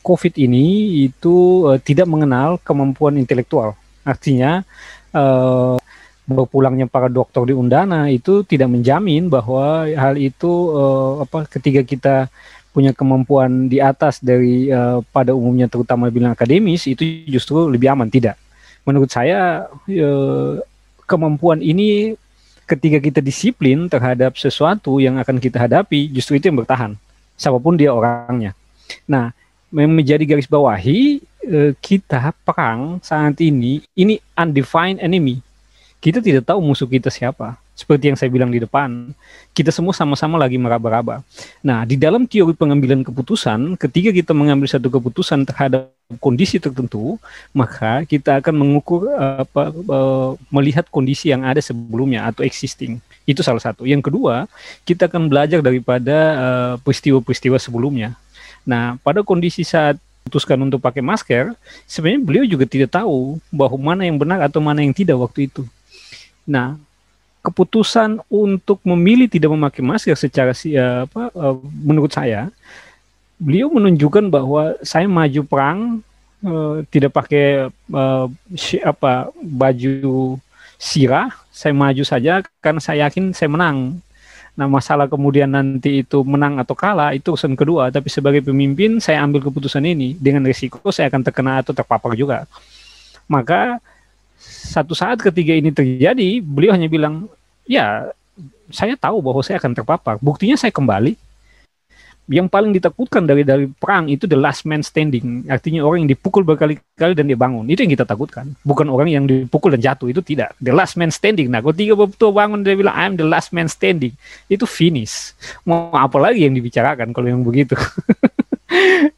COVID ini itu uh, tidak mengenal kemampuan intelektual. Artinya uh, berpulangnya para dokter di Undana itu tidak menjamin bahwa hal itu uh, apa ketika kita punya kemampuan di atas dari uh, pada umumnya terutama bilang akademis itu justru lebih aman tidak. Menurut saya uh, kemampuan ini ketika kita disiplin terhadap sesuatu yang akan kita hadapi justru itu yang bertahan siapa pun dia orangnya. Nah, menjadi garis bawahi uh, kita perang saat ini ini undefined enemy kita tidak tahu musuh kita siapa. Seperti yang saya bilang di depan, kita semua sama-sama lagi meraba-raba. Nah, di dalam teori pengambilan keputusan, ketika kita mengambil satu keputusan terhadap kondisi tertentu, maka kita akan mengukur apa uh, melihat kondisi yang ada sebelumnya atau existing. Itu salah satu. Yang kedua, kita akan belajar daripada uh, peristiwa-peristiwa sebelumnya. Nah, pada kondisi saat putuskan untuk pakai masker, sebenarnya beliau juga tidak tahu bahwa mana yang benar atau mana yang tidak waktu itu. Nah, keputusan untuk memilih tidak memakai masker secara uh, apa uh, menurut saya beliau menunjukkan bahwa saya maju perang uh, tidak pakai uh, apa baju sirah saya maju saja karena saya yakin saya menang nah masalah kemudian nanti itu menang atau kalah itu urusan kedua tapi sebagai pemimpin saya ambil keputusan ini dengan risiko saya akan terkena atau terpapar juga maka satu saat ketiga ini terjadi, beliau hanya bilang, ya saya tahu bahwa saya akan terpapar. Buktinya saya kembali. Yang paling ditakutkan dari dari perang itu the last man standing. Artinya orang yang dipukul berkali-kali dan dia bangun. Itu yang kita takutkan. Bukan orang yang dipukul dan jatuh. Itu tidak. The last man standing. Nah, tiga betul bangun dia bilang I'm the last man standing. Itu finish. Mau apa lagi yang dibicarakan kalau yang begitu?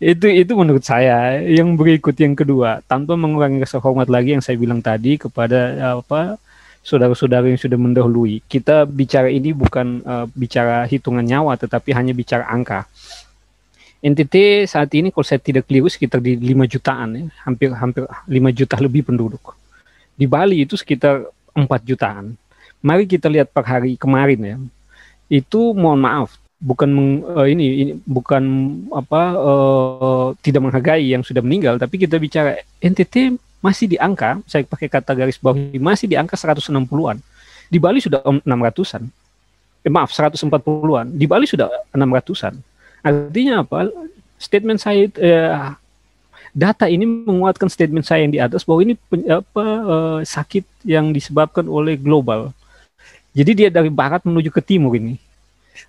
itu itu menurut saya yang berikut yang kedua tanpa mengurangi rasa hormat lagi yang saya bilang tadi kepada apa saudara-saudara yang sudah mendahului. Kita bicara ini bukan uh, bicara hitungan nyawa tetapi hanya bicara angka. NTT saat ini kalau saya tidak keliru sekitar di 5 jutaan ya hampir hampir 5 juta lebih penduduk. Di Bali itu sekitar 4 jutaan. Mari kita lihat per hari kemarin ya. Itu mohon maaf bukan meng, uh, ini, ini bukan apa uh, tidak menghargai yang sudah meninggal tapi kita bicara NTT masih di angka saya pakai kata garis bawah masih di angka 160-an di Bali sudah 600-an eh, maaf 140-an di Bali sudah 600-an artinya apa? Statement saya eh, data ini menguatkan statement saya yang di atas bahwa ini apa uh, sakit yang disebabkan oleh global. Jadi dia dari barat menuju ke timur ini.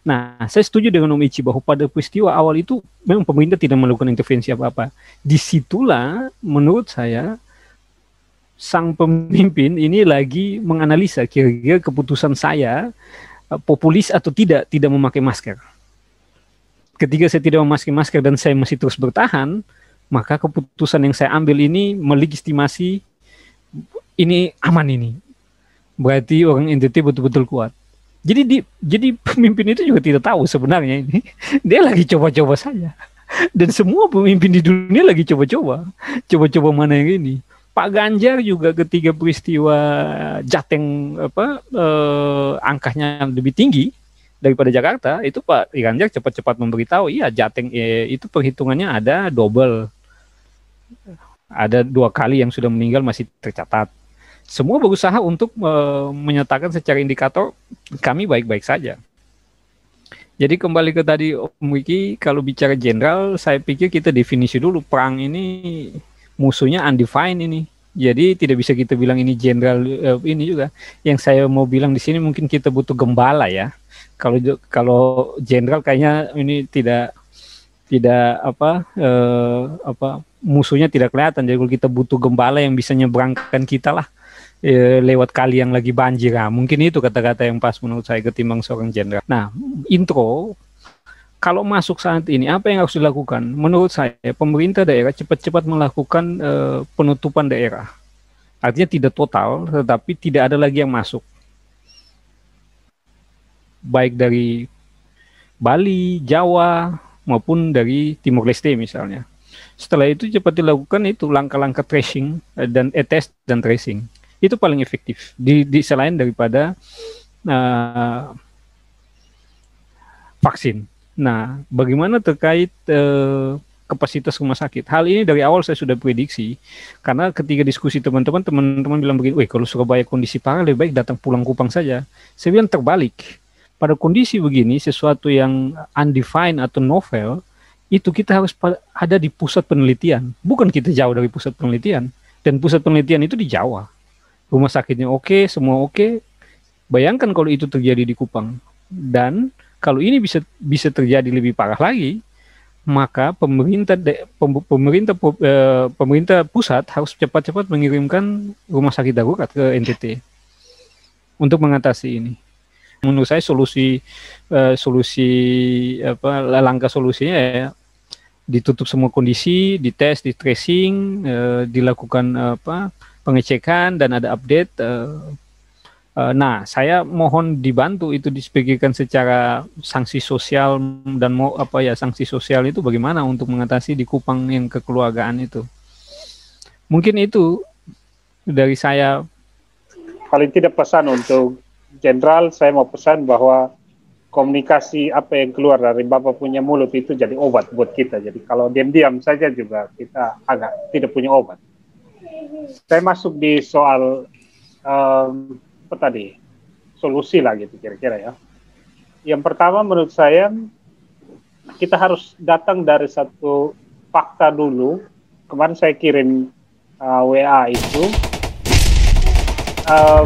Nah, saya setuju dengan Om Ichi bahwa pada peristiwa awal itu memang pemerintah tidak melakukan intervensi apa-apa. Di situlah menurut saya sang pemimpin ini lagi menganalisa kira-kira keputusan saya eh, populis atau tidak tidak memakai masker. Ketika saya tidak memakai masker dan saya masih terus bertahan, maka keputusan yang saya ambil ini melegitimasi ini aman ini. Berarti orang NTT betul-betul kuat. Jadi di, jadi pemimpin itu juga tidak tahu sebenarnya ini. Dia lagi coba-coba saja. Dan semua pemimpin di dunia lagi coba-coba. Coba-coba mana yang ini. Pak Ganjar juga ketika peristiwa Jateng apa eh, angkanya lebih tinggi daripada Jakarta, itu Pak Ganjar cepat-cepat memberitahu, iya Jateng eh, itu perhitungannya ada double. Ada dua kali yang sudah meninggal masih tercatat semua berusaha untuk uh, menyatakan secara indikator kami baik-baik saja. Jadi kembali ke tadi Om Wiki, kalau bicara jenderal, saya pikir kita definisi dulu perang ini musuhnya undefined ini. Jadi tidak bisa kita bilang ini jenderal uh, ini juga. Yang saya mau bilang di sini mungkin kita butuh gembala ya. Kalau kalau jenderal kayaknya ini tidak tidak apa uh, apa musuhnya tidak kelihatan. Jadi kalau kita butuh gembala yang bisa nyebrangkan kita lah e, lewat kali yang lagi banjir. Nah, mungkin itu kata-kata yang pas menurut saya ketimbang seorang jenderal. Nah, intro kalau masuk saat ini apa yang harus dilakukan? Menurut saya pemerintah daerah cepat-cepat melakukan e, penutupan daerah. Artinya tidak total, tetapi tidak ada lagi yang masuk. Baik dari Bali, Jawa, maupun dari Timur Leste misalnya. Setelah itu cepat dilakukan itu langkah-langkah tracing eh, dan e test dan tracing itu paling efektif di, di selain daripada uh, vaksin. Nah, bagaimana terkait uh, kapasitas rumah sakit. Hal ini dari awal saya sudah prediksi karena ketika diskusi teman-teman, teman-teman bilang begini, "Wih, kalau Surabaya kondisi parah lebih baik datang pulang Kupang saja." Saya bilang terbalik. Pada kondisi begini, sesuatu yang undefined atau novel itu kita harus ada di pusat penelitian, bukan kita jauh dari pusat penelitian. Dan pusat penelitian itu di Jawa. Rumah sakitnya oke, semua oke. Bayangkan kalau itu terjadi di Kupang. Dan kalau ini bisa bisa terjadi lebih parah lagi, maka pemerintah de, pemerintah eh, pemerintah pusat harus cepat-cepat mengirimkan rumah sakit darurat ke NTT untuk mengatasi ini. Menurut saya solusi eh, solusi apa langkah solusinya ya ditutup semua kondisi, dites, di tracing, eh, dilakukan apa pengecekan dan ada update nah, saya mohon dibantu itu disepikirkan secara sanksi sosial dan mau apa ya sanksi sosial itu bagaimana untuk mengatasi di Kupang yang kekeluargaan itu. Mungkin itu dari saya. Paling tidak pesan untuk jenderal, saya mau pesan bahwa komunikasi apa yang keluar dari bapak punya mulut itu jadi obat buat kita. Jadi kalau diam-diam saja juga kita agak tidak punya obat. Saya masuk di soal um, apa tadi solusi lah gitu kira-kira ya. Yang pertama menurut saya kita harus datang dari satu fakta dulu. Kemarin saya kirim uh, WA itu uh,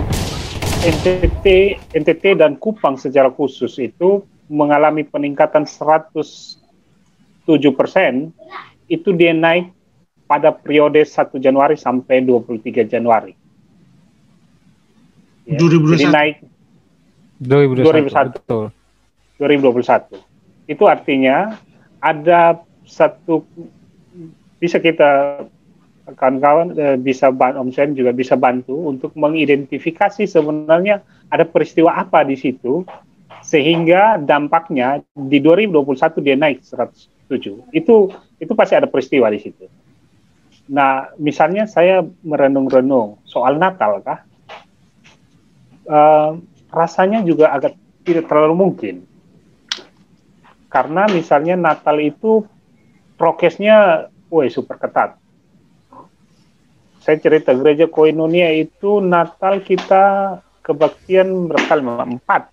NTT NTT dan Kupang secara khusus itu mengalami peningkatan 107 persen itu dia naik pada periode 1 Januari sampai 23 Januari. Ya. 2021. Jadi naik 2021. 2021. Betul. 2021. Itu artinya ada satu bisa kita kawan-kawan eh, bisa Om Sen juga bisa bantu untuk mengidentifikasi sebenarnya ada peristiwa apa di situ sehingga dampaknya di 2021 dia naik 107. Itu itu pasti ada peristiwa di situ. Nah, misalnya saya merenung-renung soal Natal kah? Uh, rasanya juga agak tidak terlalu mungkin. Karena misalnya Natal itu prokesnya, woi super ketat. Saya cerita gereja Koinonia itu Natal kita kebaktian berapa kali? Empat,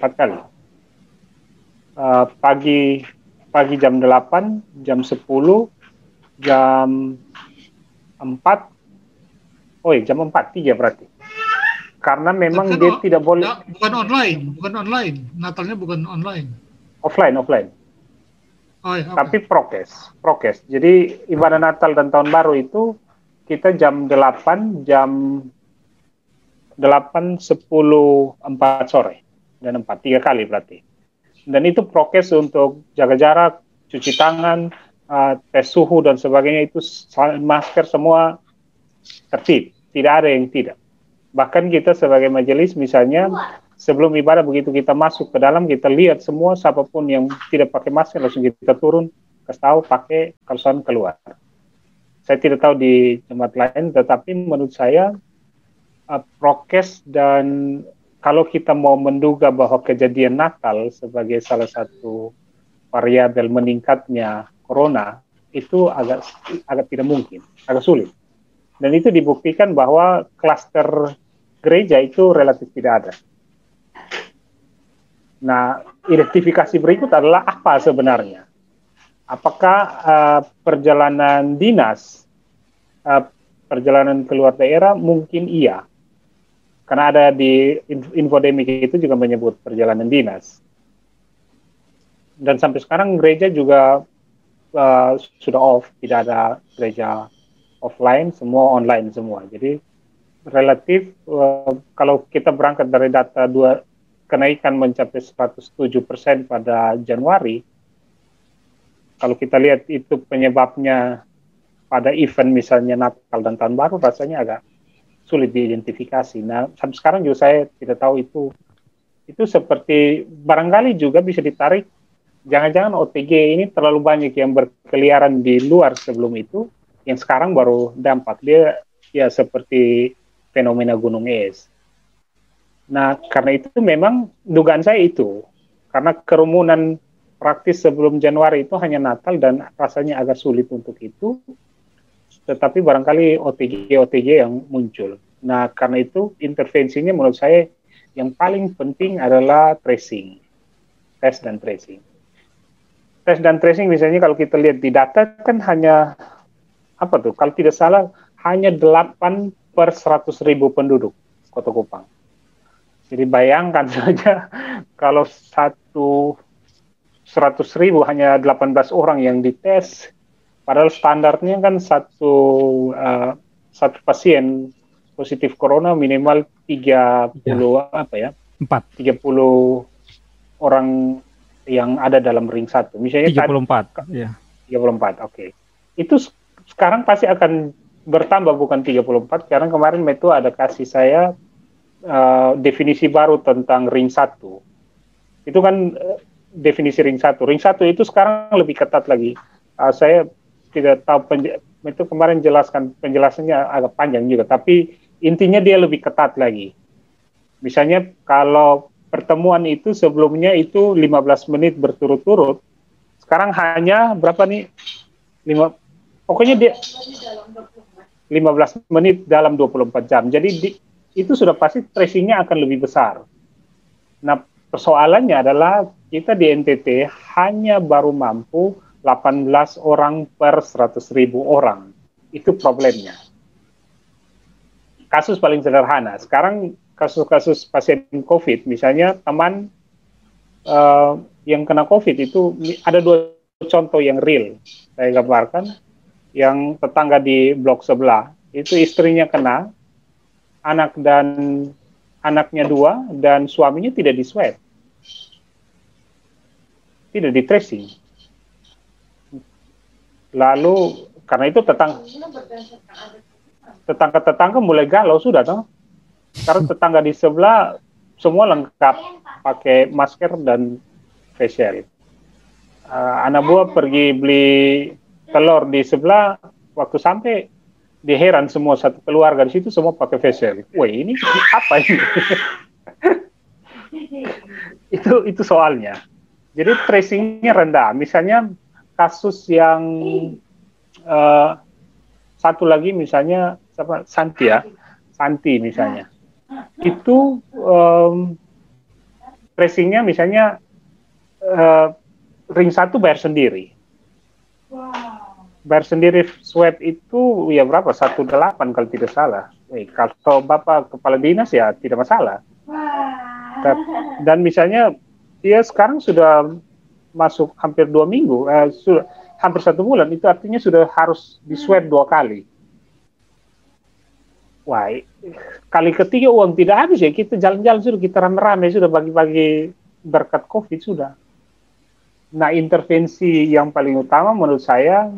empat kali. Uh, pagi pagi jam 8, jam 10, jam 4, oh jam 4, tiga berarti karena memang kan dia tidak boleh bukan online bukan online. Natalnya bukan online. Offline offline. Oh, iya, okay. tapi prokes prokes. Jadi ibadah Natal dan tahun baru itu kita jam 8 jam 8 10 4 sore. Dan 4 tiga kali berarti. Dan itu prokes untuk jaga jarak cuci tangan uh, tes suhu dan sebagainya itu masker semua tertib. Tidak ada yang tidak Bahkan kita sebagai majelis misalnya sebelum ibadah begitu kita masuk ke dalam kita lihat semua siapa pun yang tidak pakai masker langsung kita turun kasih tahu pakai kalau keluar. Saya tidak tahu di tempat lain tetapi menurut saya uh, prokes dan kalau kita mau menduga bahwa kejadian Natal sebagai salah satu variabel meningkatnya corona itu agak agak tidak mungkin, agak sulit. Dan itu dibuktikan bahwa klaster gereja itu relatif tidak ada. Nah, identifikasi berikut adalah apa sebenarnya? Apakah uh, perjalanan dinas, uh, perjalanan keluar daerah mungkin iya, karena ada di infodemik itu juga menyebut perjalanan dinas. Dan sampai sekarang gereja juga uh, sudah off, tidak ada gereja offline, semua online semua. Jadi relatif uh, kalau kita berangkat dari data dua kenaikan mencapai 107 persen pada Januari, kalau kita lihat itu penyebabnya pada event misalnya Natal dan Tahun Baru rasanya agak sulit diidentifikasi. Nah, sampai sekarang juga saya tidak tahu itu. Itu seperti barangkali juga bisa ditarik. Jangan-jangan OTG ini terlalu banyak yang berkeliaran di luar sebelum itu yang sekarang baru dampak. Dia ya seperti fenomena gunung es. Nah, karena itu memang dugaan saya itu karena kerumunan praktis sebelum Januari itu hanya Natal dan rasanya agak sulit untuk itu. Tetapi barangkali OTG-OTG yang muncul. Nah, karena itu intervensinya menurut saya yang paling penting adalah tracing, tes dan tracing. Tes dan tracing misalnya kalau kita lihat di data kan hanya apa tuh? Kalau tidak salah hanya 8 per 100 ribu penduduk Kota Kupang. Jadi bayangkan saja kalau satu 100 ribu hanya 18 orang yang dites, padahal standarnya kan satu uh, satu pasien positif corona minimal 30 ya. apa ya? 4. 30 orang yang ada dalam ring satu. Misalnya 34. ya. 34, oke. Okay. Itu sekarang pasti akan bertambah bukan 34 karena kemarin Metu ada kasih saya uh, definisi baru tentang ring satu. Itu kan uh, definisi ring satu. Ring satu itu sekarang lebih ketat lagi. Uh, saya tidak tahu itu kemarin jelaskan penjelasannya agak panjang juga, tapi intinya dia lebih ketat lagi. Misalnya kalau pertemuan itu sebelumnya itu 15 menit berturut-turut, sekarang hanya berapa nih? Lima, pokoknya dia 15 menit dalam 24 jam. Jadi di, itu sudah pasti tracingnya akan lebih besar. Nah persoalannya adalah kita di NTT hanya baru mampu 18 orang per 100 ribu orang. Itu problemnya. Kasus paling sederhana. Sekarang kasus-kasus pasien COVID, misalnya teman uh, yang kena COVID itu ada dua contoh yang real. Saya gambarkan. Yang tetangga di blok sebelah, itu istrinya kena, anak dan anaknya dua, dan suaminya tidak di swab tidak di tracing. Lalu karena itu tetang tetangga-tetangga mulai galau sudah toh. Karena tetangga di sebelah semua lengkap pakai masker dan face shield. Uh, anak buah pergi beli telur di sebelah waktu sampai diheran semua satu keluarga di situ semua pakai face shield. Wah ini apa ini? itu itu soalnya. Jadi tracingnya rendah. Misalnya kasus yang uh, satu lagi misalnya siapa Santi ya, Santi misalnya, itu um, tracingnya misalnya uh, ring satu bayar sendiri. Bayar sendiri swab itu ya berapa? Satu delapan kalau tidak salah. Eh, kalau bapak kepala dinas ya tidak masalah. Dan misalnya dia sekarang sudah masuk hampir dua minggu, eh, sudah hampir satu bulan, itu artinya sudah harus di swab dua kali. Wah, kali ketiga uang tidak habis ya, kita jalan-jalan sudah, kita rame-rame sudah bagi-bagi berkat COVID sudah. Nah, intervensi yang paling utama menurut saya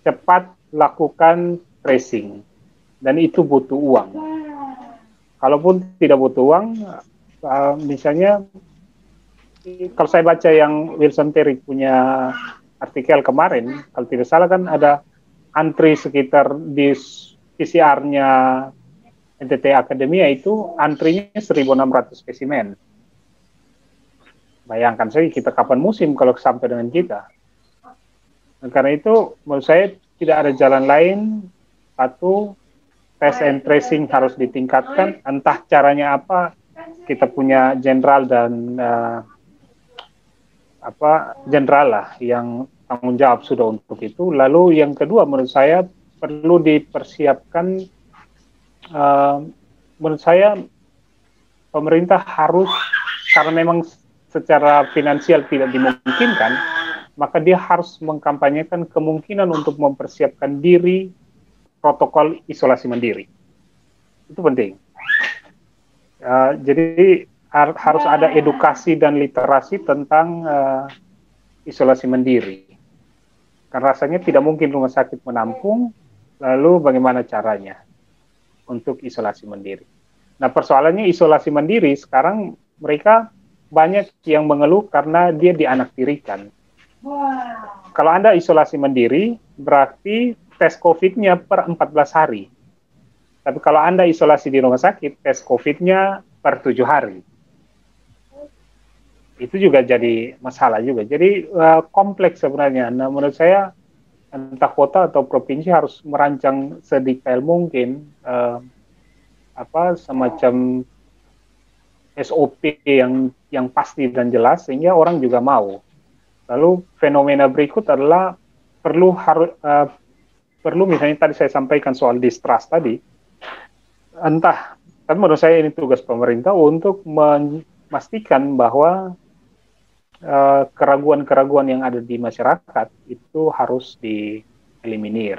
cepat lakukan tracing dan itu butuh uang. Kalaupun tidak butuh uang, uh, misalnya kalau saya baca yang Wilson Terry punya artikel kemarin, kalau tidak salah kan ada antri sekitar di PCR-nya NTT Akademia itu antrinya 1.600 spesimen. Bayangkan saja kita kapan musim kalau sampai dengan kita. Dan karena itu menurut saya tidak ada jalan lain. Satu, tes and tracing harus ditingkatkan. Entah caranya apa, kita punya jenderal dan uh, apa jenderal lah yang tanggung jawab sudah untuk itu. Lalu yang kedua menurut saya perlu dipersiapkan uh, menurut saya pemerintah harus karena memang secara finansial tidak dimungkinkan, maka dia harus mengkampanyekan kemungkinan untuk mempersiapkan diri protokol isolasi mandiri. Itu penting. Uh, jadi har harus ada edukasi dan literasi tentang uh, isolasi mandiri. Karena rasanya tidak mungkin rumah sakit menampung, lalu bagaimana caranya untuk isolasi mandiri. Nah persoalannya isolasi mandiri sekarang mereka banyak yang mengeluh karena dia dianaktirikan. Wow. Kalau Anda isolasi mandiri, berarti tes COVID-nya per 14 hari. Tapi kalau Anda isolasi di rumah sakit, tes COVID-nya per 7 hari itu juga jadi masalah juga. Jadi uh, kompleks sebenarnya. Nah, menurut saya entah kota atau provinsi harus merancang sedetail mungkin uh, apa semacam SOP yang yang pasti dan jelas sehingga orang juga mau. Lalu fenomena berikut adalah perlu harus uh, perlu misalnya tadi saya sampaikan soal distrust tadi. Entah, tapi menurut saya ini tugas pemerintah untuk memastikan bahwa Eh, keraguan-keraguan yang ada di masyarakat itu harus dieliminir.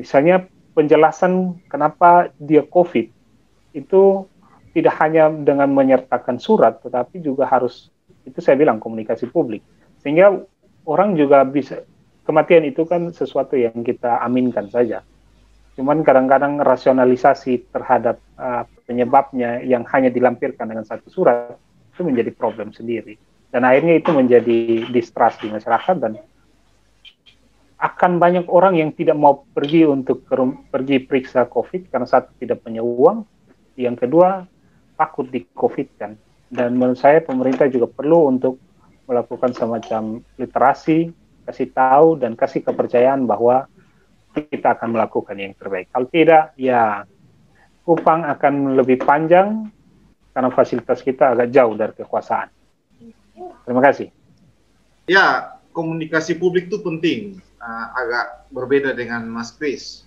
Misalnya penjelasan kenapa dia COVID itu tidak hanya dengan menyertakan surat, tetapi juga harus itu saya bilang komunikasi publik, sehingga orang juga bisa kematian itu kan sesuatu yang kita aminkan saja. Cuman kadang-kadang rasionalisasi terhadap uh, penyebabnya yang hanya dilampirkan dengan satu surat itu menjadi problem sendiri. Dan akhirnya itu menjadi distrust di masyarakat dan akan banyak orang yang tidak mau pergi untuk pergi periksa COVID karena satu tidak punya uang, yang kedua takut di COVID kan. Dan menurut saya pemerintah juga perlu untuk melakukan semacam literasi, kasih tahu dan kasih kepercayaan bahwa kita akan melakukan yang terbaik. Kalau tidak, ya upang akan lebih panjang karena fasilitas kita agak jauh dari kekuasaan. Terima kasih. Ya, komunikasi publik itu penting. Uh, agak berbeda dengan Mas Kris.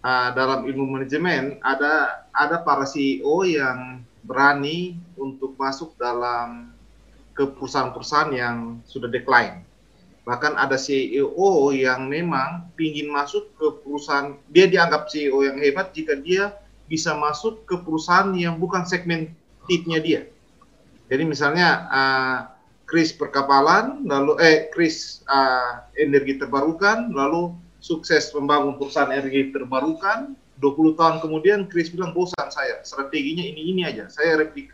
Uh, dalam ilmu manajemen ada ada para CEO yang berani untuk masuk dalam ke perusahaan-perusahaan yang sudah decline. Bahkan ada CEO yang memang ingin masuk ke perusahaan, dia dianggap CEO yang hebat jika dia bisa masuk ke perusahaan yang bukan segmen titnya dia. Jadi misalnya uh, Kris perkapalan, lalu eh Kris uh, energi terbarukan, lalu sukses membangun perusahaan energi terbarukan. 20 tahun kemudian Kris bilang bosan saya, strateginya ini ini aja. Saya replik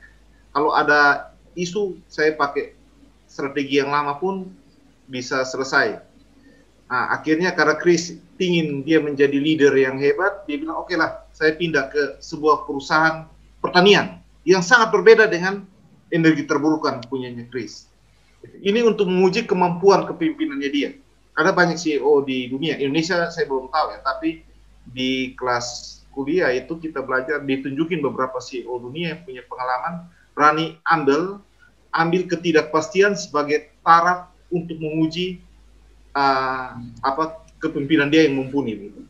kalau ada isu saya pakai strategi yang lama pun bisa selesai. Nah, akhirnya karena Chris ingin dia menjadi leader yang hebat, dia bilang oke okay lah, saya pindah ke sebuah perusahaan pertanian yang sangat berbeda dengan energi terbarukan punyanya Chris. Ini untuk menguji kemampuan kepemimpinannya dia. Ada banyak CEO di dunia. Indonesia saya belum tahu ya, tapi di kelas kuliah itu kita belajar ditunjukin beberapa CEO dunia yang punya pengalaman berani ambil ambil ketidakpastian sebagai taraf untuk menguji uh, apa kepemimpinan dia yang mumpuni gitu.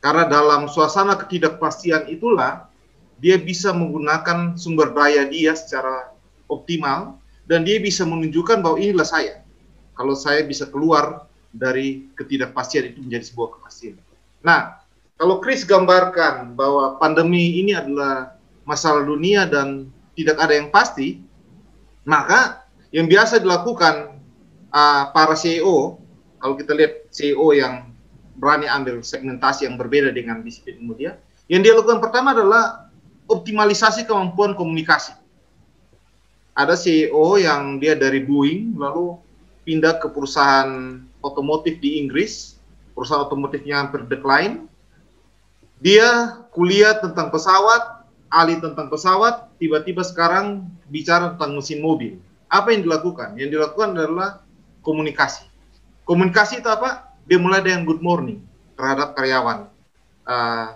Karena dalam suasana ketidakpastian itulah dia bisa menggunakan sumber daya dia secara optimal dan dia bisa menunjukkan bahwa inilah saya. Kalau saya bisa keluar dari ketidakpastian itu menjadi sebuah kepastian. Nah, kalau Chris gambarkan bahwa pandemi ini adalah masalah dunia dan tidak ada yang pasti, maka yang biasa dilakukan uh, para CEO, kalau kita lihat CEO yang berani ambil segmentasi yang berbeda dengan disiplin media, yang dia lakukan pertama adalah optimalisasi kemampuan komunikasi. Ada CEO yang dia dari Boeing lalu pindah ke perusahaan otomotif di Inggris, perusahaan otomotifnya hampir decline. Dia kuliah tentang pesawat, ahli tentang pesawat, tiba-tiba sekarang bicara tentang mesin mobil. Apa yang dilakukan? Yang dilakukan adalah komunikasi. Komunikasi itu apa? Dia mulai dengan good morning terhadap karyawan. Uh,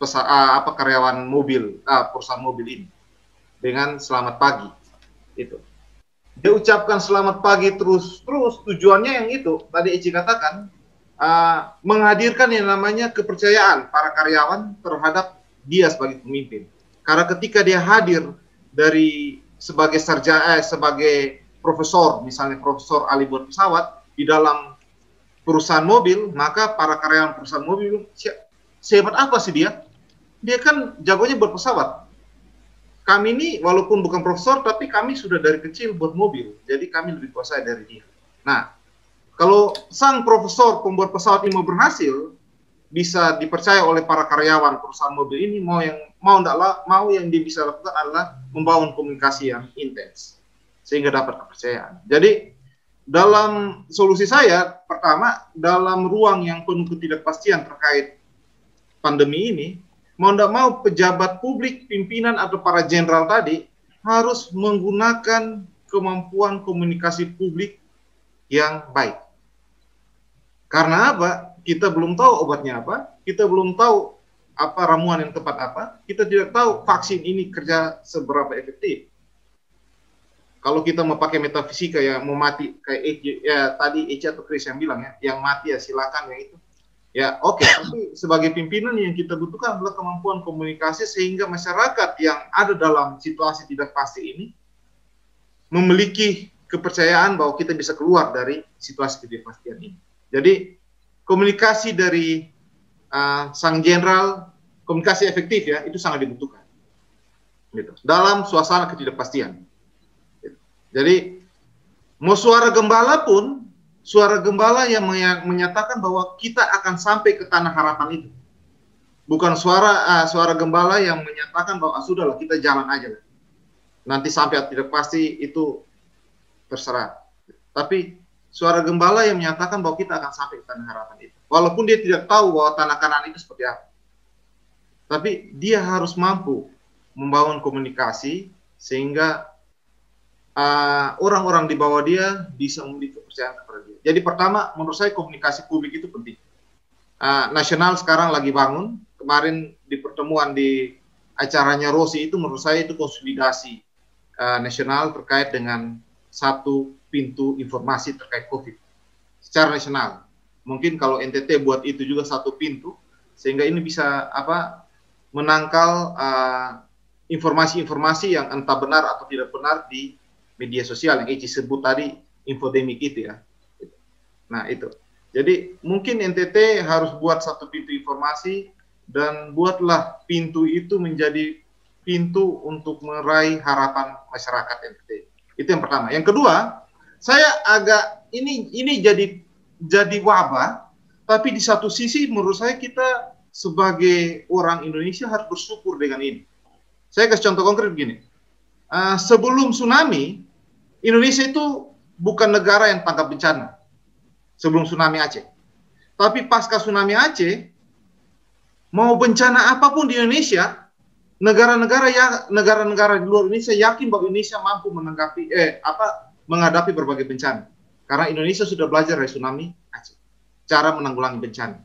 pesa, uh, apa karyawan mobil, uh, perusahaan mobil ini dengan selamat pagi. Itu. Dia ucapkan selamat pagi terus terus tujuannya yang itu tadi Eci katakan uh, menghadirkan yang namanya kepercayaan para karyawan terhadap dia sebagai pemimpin. Karena ketika dia hadir dari sebagai sarjana eh, sebagai profesor misalnya profesor ahli buat pesawat di dalam perusahaan mobil maka para karyawan perusahaan mobil sehebat apa sih dia? Dia kan jagonya berpesawat kami ini walaupun bukan profesor tapi kami sudah dari kecil buat mobil. Jadi kami lebih kuasa dari dia. Nah kalau sang profesor pembuat pesawat ini mau berhasil bisa dipercaya oleh para karyawan perusahaan mobil ini mau yang mau enggak mau yang dia bisa lakukan adalah membangun komunikasi yang intens sehingga dapat kepercayaan jadi dalam solusi saya pertama dalam ruang yang penuh ketidakpastian terkait pandemi ini mau tidak mau pejabat publik, pimpinan atau para jenderal tadi harus menggunakan kemampuan komunikasi publik yang baik. Karena apa? Kita belum tahu obatnya apa, kita belum tahu apa ramuan yang tepat apa, kita tidak tahu vaksin ini kerja seberapa efektif. Kalau kita mau pakai metafisika ya mau mati kayak ya tadi Echa atau Chris yang bilang ya, yang mati ya silakan ya itu. Ya oke, okay. tapi sebagai pimpinan yang kita butuhkan adalah kemampuan komunikasi sehingga masyarakat yang ada dalam situasi tidak pasti ini memiliki kepercayaan bahwa kita bisa keluar dari situasi ketidakpastian ini. Jadi komunikasi dari uh, sang jenderal, komunikasi efektif ya itu sangat dibutuhkan. Gitu. Dalam suasana ketidakpastian. Gitu. Jadi mau suara gembala pun suara gembala yang menyatakan bahwa kita akan sampai ke tanah harapan itu. Bukan suara uh, suara gembala yang menyatakan bahwa ah, sudahlah kita jalan aja. Nanti sampai tidak pasti itu terserah. Tapi suara gembala yang menyatakan bahwa kita akan sampai ke tanah harapan itu. Walaupun dia tidak tahu bahwa tanah kanan itu seperti apa. Tapi dia harus mampu membangun komunikasi sehingga uh, orang-orang uh, di bawah dia bisa memiliki kepercayaan kepada dia. Jadi pertama, menurut saya komunikasi publik itu penting. Uh, nasional sekarang lagi bangun. Kemarin di pertemuan di acaranya Rossi itu menurut saya itu konsolidasi uh, nasional terkait dengan satu pintu informasi terkait COVID secara nasional. Mungkin kalau NTT buat itu juga satu pintu, sehingga ini bisa apa menangkal uh, informasi-informasi uh, yang entah benar atau tidak benar di media sosial yang Eci sebut tadi infodemik itu ya. Nah itu. Jadi mungkin NTT harus buat satu pintu informasi dan buatlah pintu itu menjadi pintu untuk meraih harapan masyarakat NTT. Itu yang pertama. Yang kedua, saya agak ini ini jadi jadi wabah, tapi di satu sisi menurut saya kita sebagai orang Indonesia harus bersyukur dengan ini. Saya kasih contoh konkret begini. Uh, sebelum tsunami, Indonesia itu bukan negara yang tangkap bencana. Sebelum tsunami Aceh. Tapi pasca tsunami Aceh, mau bencana apa pun di Indonesia, negara-negara ya negara-negara di luar Indonesia yakin bahwa Indonesia mampu menanggapi eh apa menghadapi berbagai bencana. Karena Indonesia sudah belajar dari tsunami. Cara menanggulangi bencana.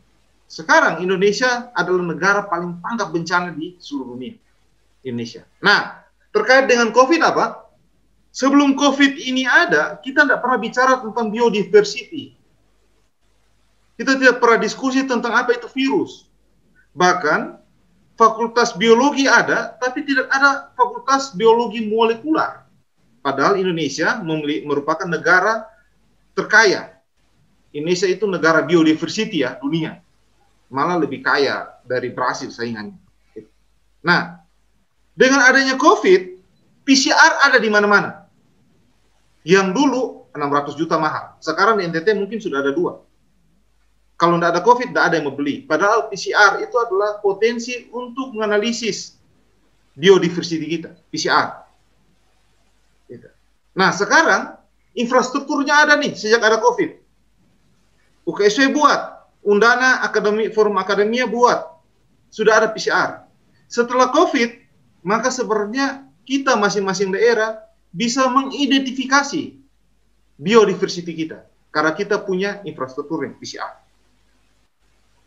Sekarang Indonesia adalah negara paling tanggap bencana di seluruh dunia. Indonesia. Nah, terkait dengan COVID apa? Sebelum COVID ini ada, kita tidak pernah bicara tentang biodiversity. Kita tidak pernah diskusi tentang apa itu virus. Bahkan fakultas biologi ada, tapi tidak ada fakultas biologi molekular. Padahal Indonesia merupakan negara terkaya. Indonesia itu negara biodiversity ya dunia. Malah lebih kaya dari Brasil saingannya. Nah, dengan adanya COVID, PCR ada di mana-mana. Yang dulu 600 juta mahal. Sekarang di NTT mungkin sudah ada dua kalau tidak ada COVID, tidak ada yang membeli. Padahal PCR itu adalah potensi untuk menganalisis biodiversity kita, PCR. Gitu. Nah, sekarang infrastrukturnya ada nih sejak ada COVID. UKSW buat, Undana Akademi Forum Akademia buat, sudah ada PCR. Setelah COVID, maka sebenarnya kita masing-masing daerah bisa mengidentifikasi biodiversity kita karena kita punya infrastruktur yang PCR.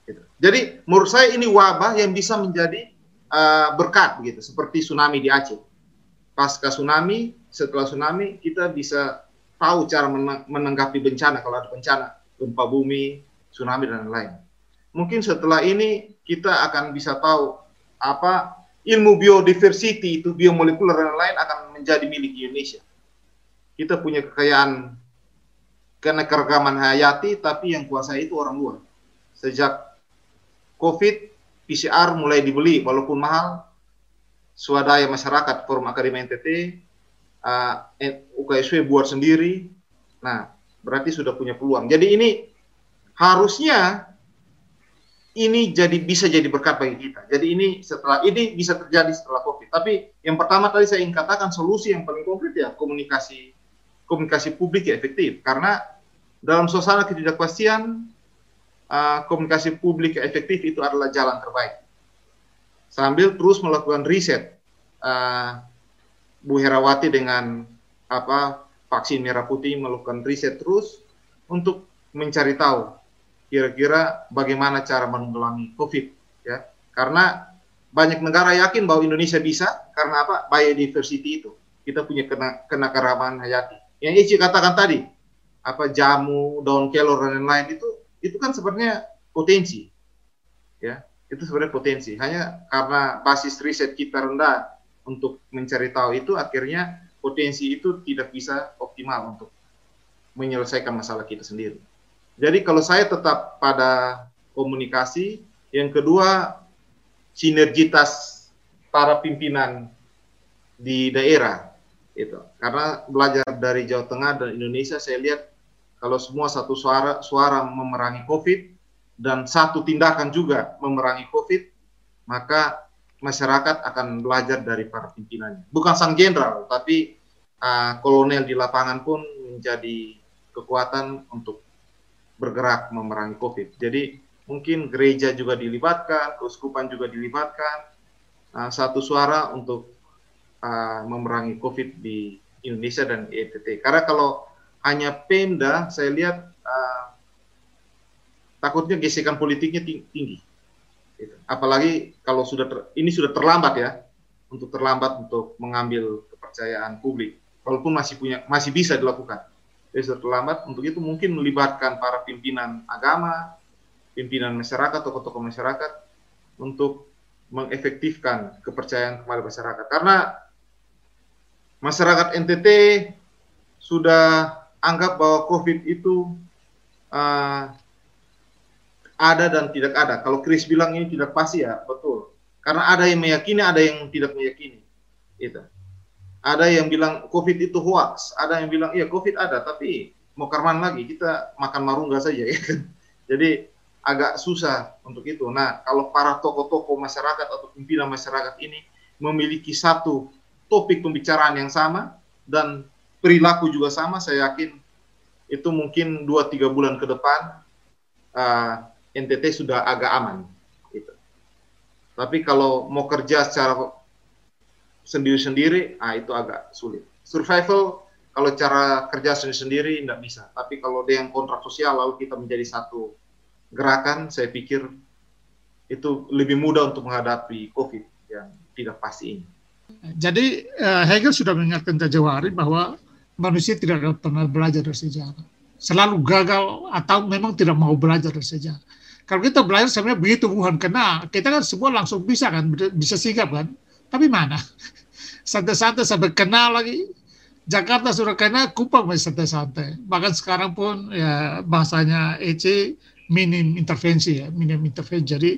Gitu. Jadi menurut saya ini wabah yang bisa menjadi uh, berkat begitu, seperti tsunami di Aceh. Pasca tsunami, setelah tsunami kita bisa tahu cara menanggapi bencana kalau ada bencana, gempa bumi, tsunami dan lain-lain. Mungkin setelah ini kita akan bisa tahu apa ilmu biodiversity itu biomolekuler dan lain akan menjadi milik Indonesia. Kita punya kekayaan keanekaragaman hayati, tapi yang kuasa itu orang luar. Sejak COVID, PCR mulai dibeli walaupun mahal, swadaya masyarakat Forum Akademi NTT, uh, UKSW buat sendiri, nah berarti sudah punya peluang. Jadi ini harusnya ini jadi bisa jadi berkat bagi kita. Jadi ini setelah ini bisa terjadi setelah COVID. Tapi yang pertama tadi saya ingin katakan solusi yang paling konkret ya komunikasi komunikasi publik ya efektif karena dalam suasana ketidakpastian uh, komunikasi publik yang efektif itu adalah jalan terbaik. Sambil terus melakukan riset uh, Bu Herawati dengan apa vaksin merah putih melakukan riset terus untuk mencari tahu kira-kira bagaimana cara menanggulangi COVID ya. Karena banyak negara yakin bahwa Indonesia bisa karena apa? Biodiversity itu. Kita punya kena kenakerabaan hayati. Yang Ici katakan tadi apa jamu daun kelor dan lain-lain itu itu kan sebenarnya potensi ya. Itu sebenarnya potensi. Hanya karena basis riset kita rendah untuk mencari tahu itu akhirnya potensi itu tidak bisa optimal untuk menyelesaikan masalah kita sendiri. Jadi kalau saya tetap pada komunikasi, yang kedua sinergitas para pimpinan di daerah itu. Karena belajar dari Jawa Tengah dan Indonesia saya lihat kalau semua satu suara suara memerangi Covid dan satu tindakan juga memerangi Covid, maka masyarakat akan belajar dari para pimpinannya. Bukan sang jenderal, tapi uh, kolonel di lapangan pun menjadi kekuatan untuk bergerak memerangi COVID. Jadi mungkin gereja juga dilibatkan, keuskupan juga dilibatkan, uh, satu suara untuk uh, memerangi COVID di Indonesia dan ETT. Karena kalau hanya Pemda, saya lihat uh, takutnya gesekan politiknya tinggi. Gitu. Apalagi kalau sudah ter, ini sudah terlambat ya untuk terlambat untuk mengambil kepercayaan publik. Walaupun masih punya masih bisa dilakukan. Jadi sudah terlambat untuk itu mungkin melibatkan para pimpinan agama, pimpinan masyarakat, tokoh-tokoh masyarakat untuk mengefektifkan kepercayaan kepada masyarakat. Karena masyarakat NTT sudah anggap bahwa COVID itu uh, ada dan tidak ada. Kalau Chris bilang ini tidak pasti ya, betul. Karena ada yang meyakini, ada yang tidak meyakini. Itu. Ada yang bilang COVID itu hoax, ada yang bilang iya COVID ada, tapi mau karman lagi kita makan marungga saja ya kan. Jadi agak susah untuk itu. Nah, kalau para tokoh-tokoh masyarakat atau pimpinan masyarakat ini memiliki satu topik pembicaraan yang sama dan perilaku juga sama, saya yakin itu mungkin 2-3 bulan ke depan uh, NTT sudah agak aman. Gitu. Tapi kalau mau kerja secara sendiri-sendiri, ah itu agak sulit. Survival kalau cara kerja sendiri-sendiri tidak bisa. Tapi kalau yang kontrak sosial lalu kita menjadi satu gerakan, saya pikir itu lebih mudah untuk menghadapi COVID yang tidak pasti ini. Jadi eh, Hegel sudah mengingatkan Jajawari bahwa manusia tidak pernah belajar dari sejarah. Selalu gagal atau memang tidak mau belajar dari sejarah. Kalau kita belajar sebenarnya begitu bukan kena, kita kan semua langsung bisa kan, bisa sigap kan. Tapi mana? Santai-santai sampai kena lagi. Jakarta sudah kena, Kupang masih santai-santai. Bahkan sekarang pun ya bahasanya EC minim intervensi ya, minim intervensi. Jadi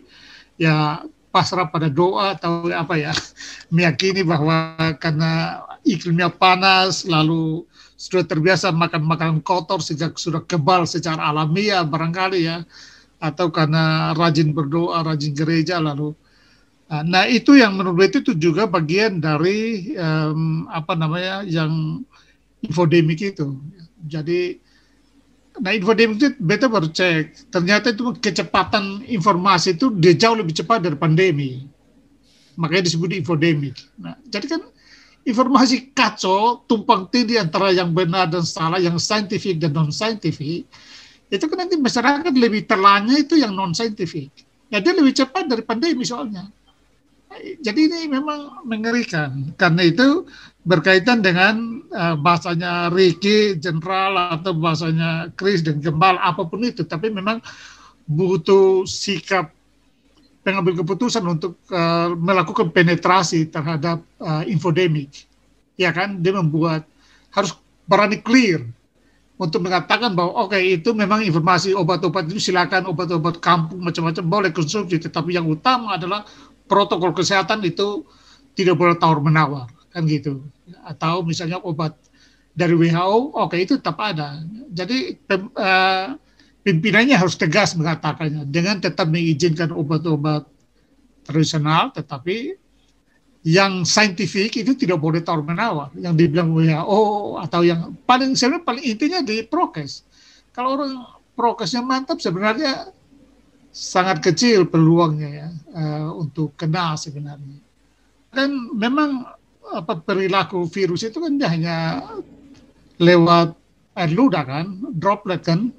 ya pasrah pada doa atau apa ya, meyakini bahwa karena iklimnya panas, lalu sudah terbiasa makan makanan kotor sejak sudah kebal secara alamiah barangkali ya atau karena rajin berdoa, rajin gereja lalu. Ah, nah itu yang menurut itu juga bagian dari um, apa namanya yang infodemik itu. Jadi, nah infodemik itu beta baru cek, ternyata itu kecepatan informasi itu dia jauh lebih cepat dari pandemi. Makanya disebut infodemik. Nah, jadi kan informasi kacau, tumpang tindih antara yang benar dan salah, yang saintifik dan non saintifik itu kan nanti masyarakat lebih terlanya itu yang non saintifik. Ya dia lebih cepat dari pandemi soalnya. Jadi ini memang mengerikan karena itu berkaitan dengan uh, bahasanya Ricky, Jenderal atau bahasanya Chris dan Gembal apa pun itu, tapi memang butuh sikap pengambil keputusan untuk uh, melakukan penetrasi terhadap uh, infodemik. Ya kan, dia membuat harus berani clear untuk mengatakan bahwa oke okay, itu memang informasi obat-obat itu silakan obat-obat kampung macam-macam boleh konsumsi. Tetapi yang utama adalah protokol kesehatan itu tidak boleh tawar menawar kan gitu. Atau misalnya obat dari WHO oke okay, itu tetap ada. Jadi pem, uh, pimpinannya harus tegas mengatakannya. Dengan tetap mengizinkan obat-obat tradisional tetapi yang saintifik itu tidak boleh tawar menawar yang dibilang WHO atau yang paling sebenarnya paling intinya di prokes kalau orang prokesnya mantap sebenarnya sangat kecil peluangnya ya uh, untuk kena sebenarnya dan memang apa perilaku virus itu kan hanya lewat air ludah kan, droplet kan.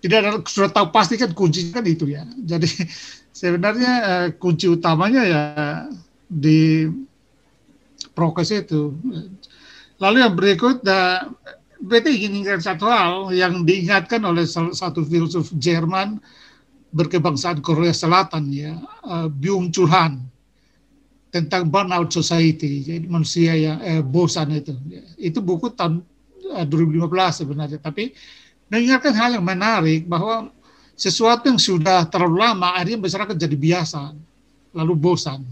Tidak ada sudah tahu pasti kan kuncinya kan itu ya. Jadi sebenarnya uh, kunci utamanya ya di prokes itu. Lalu yang berikut, uh, BT ingin satu hal yang diingatkan oleh satu filsuf Jerman berkebangsaan Korea Selatan ya, uh, Byung Chul tentang burnout society, jadi manusia yang eh, bosan itu. Itu buku tahun uh, 2015 sebenarnya, tapi mengingatkan hal yang menarik bahwa sesuatu yang sudah terlalu lama akhirnya masyarakat jadi biasa, lalu bosan.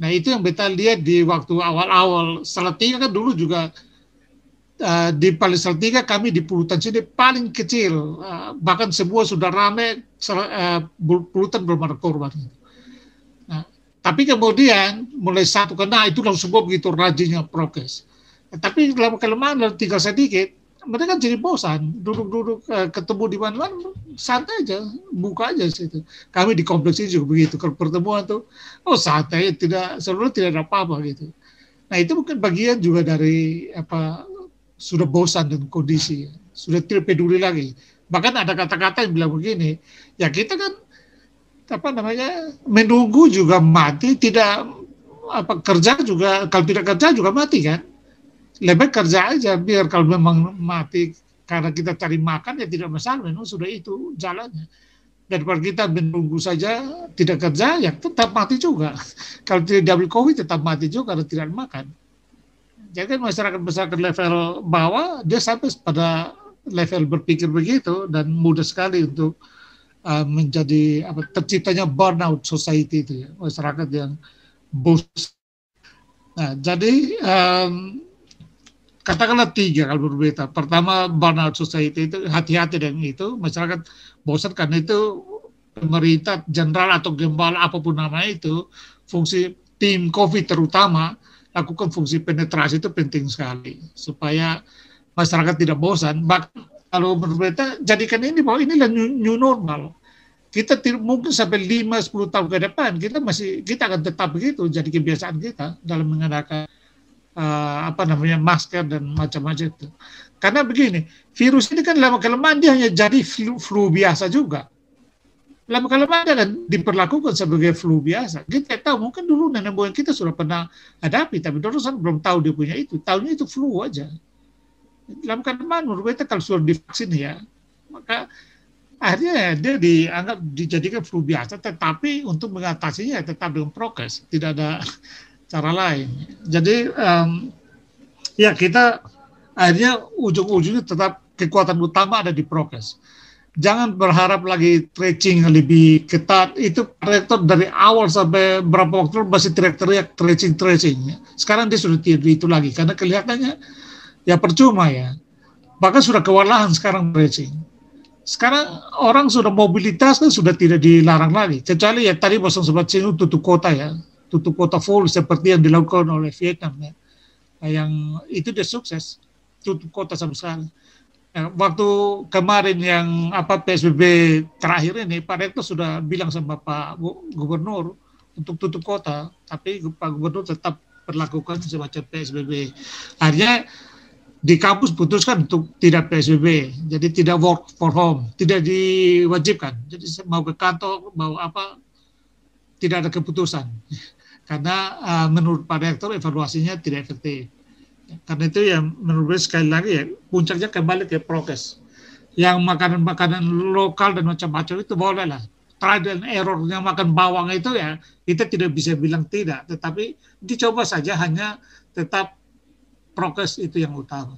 Nah itu yang kita lihat di waktu awal-awal Salatiga kan dulu juga uh, di Paling Salatiga kami di Pulutan sini paling kecil, uh, bahkan sebuah sudah ramai uh, Pulutan belum ada korban. Nah, tapi kemudian mulai satu kena itu langsung semua begitu rajinnya prokes. Nah, tapi dalam kelemahan tinggal sedikit, mereka jadi bosan. Duduk-duduk uh, ketemu di mana-mana santai aja. Buka aja situ kami di kompleks ini juga begitu. Kalau pertemuan tuh oh santai tidak seluruh tidak ada apa-apa gitu. Nah itu mungkin bagian juga dari apa sudah bosan dengan kondisi. Sudah tidak peduli lagi. Bahkan ada kata-kata yang bilang begini ya kita kan apa namanya menunggu juga mati tidak apa kerja juga kalau tidak kerja juga mati kan lebih kerja aja biar kalau memang mati karena kita cari makan ya tidak masalah memang sudah itu jalannya. Daripada kita menunggu saja tidak kerja ya tetap mati juga. Kalau tidak double covid tetap mati juga karena tidak makan. Jadi kan masyarakat masyarakat level bawah dia sampai pada level berpikir begitu dan mudah sekali untuk uh, menjadi apa terciptanya burnout society itu ya masyarakat yang bos nah jadi um, katakanlah tiga kalau berbeda. Pertama burnout society itu hati-hati dengan itu masyarakat bosan karena itu pemerintah jenderal atau gembala apa pun namanya itu fungsi tim COVID terutama lakukan fungsi penetrasi itu penting sekali supaya masyarakat tidak bosan. Bahkan kalau berbeda jadikan ini bahwa inilah new, new normal. Kita mungkin sampai 5-10 tahun ke depan kita masih kita akan tetap begitu jadi kebiasaan kita dalam mengadakan uh, apa namanya masker dan macam-macam itu. Karena begini, virus ini kan lama kelamaan dia hanya jadi flu, flu biasa juga. Lama kelamaan dia kan diperlakukan sebagai flu biasa. Kita tahu mungkin dulu nenek moyang kita sudah pernah hadapi, tapi kan belum tahu dia punya itu. Tahunya itu flu aja. Lama kelamaan menurut kita kalau sudah divaksin ya, maka akhirnya dia dianggap dijadikan flu biasa, tetapi untuk mengatasinya tetap dengan prokes, tidak ada cara lain. Jadi um, ya kita akhirnya ujung-ujungnya tetap kekuatan utama ada di prokes. Jangan berharap lagi tracing lebih ketat. Itu rektor dari awal sampai berapa waktu masih teriak-teriak tracing tracing. Sekarang dia sudah tidak itu lagi karena kelihatannya ya percuma ya. Bahkan sudah kewalahan sekarang tracing. Sekarang orang sudah mobilitas kan sudah tidak dilarang lagi. Kecuali ya tadi Bosong sempat singgung tutup kota ya tutup kota full seperti yang dilakukan oleh Vietnam ya. Yang itu dia sukses tutup kota sama sekali. Ya, waktu kemarin yang apa PSBB terakhir ini Pak Rektor sudah bilang sama Pak Gubernur untuk tutup kota, tapi Pak Gubernur tetap berlakukan semacam PSBB. Akhirnya di kampus putuskan untuk tidak PSBB, jadi tidak work for home, tidak diwajibkan. Jadi mau ke kantor, mau apa, tidak ada keputusan karena uh, menurut Pak Rektor evaluasinya tidak efektif. Karena itu ya menurut saya sekali lagi ya puncaknya kembali ke prokes. Yang makanan-makanan lokal dan macam-macam itu boleh lah. Trial dan errornya makan bawang itu ya kita tidak bisa bilang tidak, tetapi dicoba saja hanya tetap prokes itu yang utama.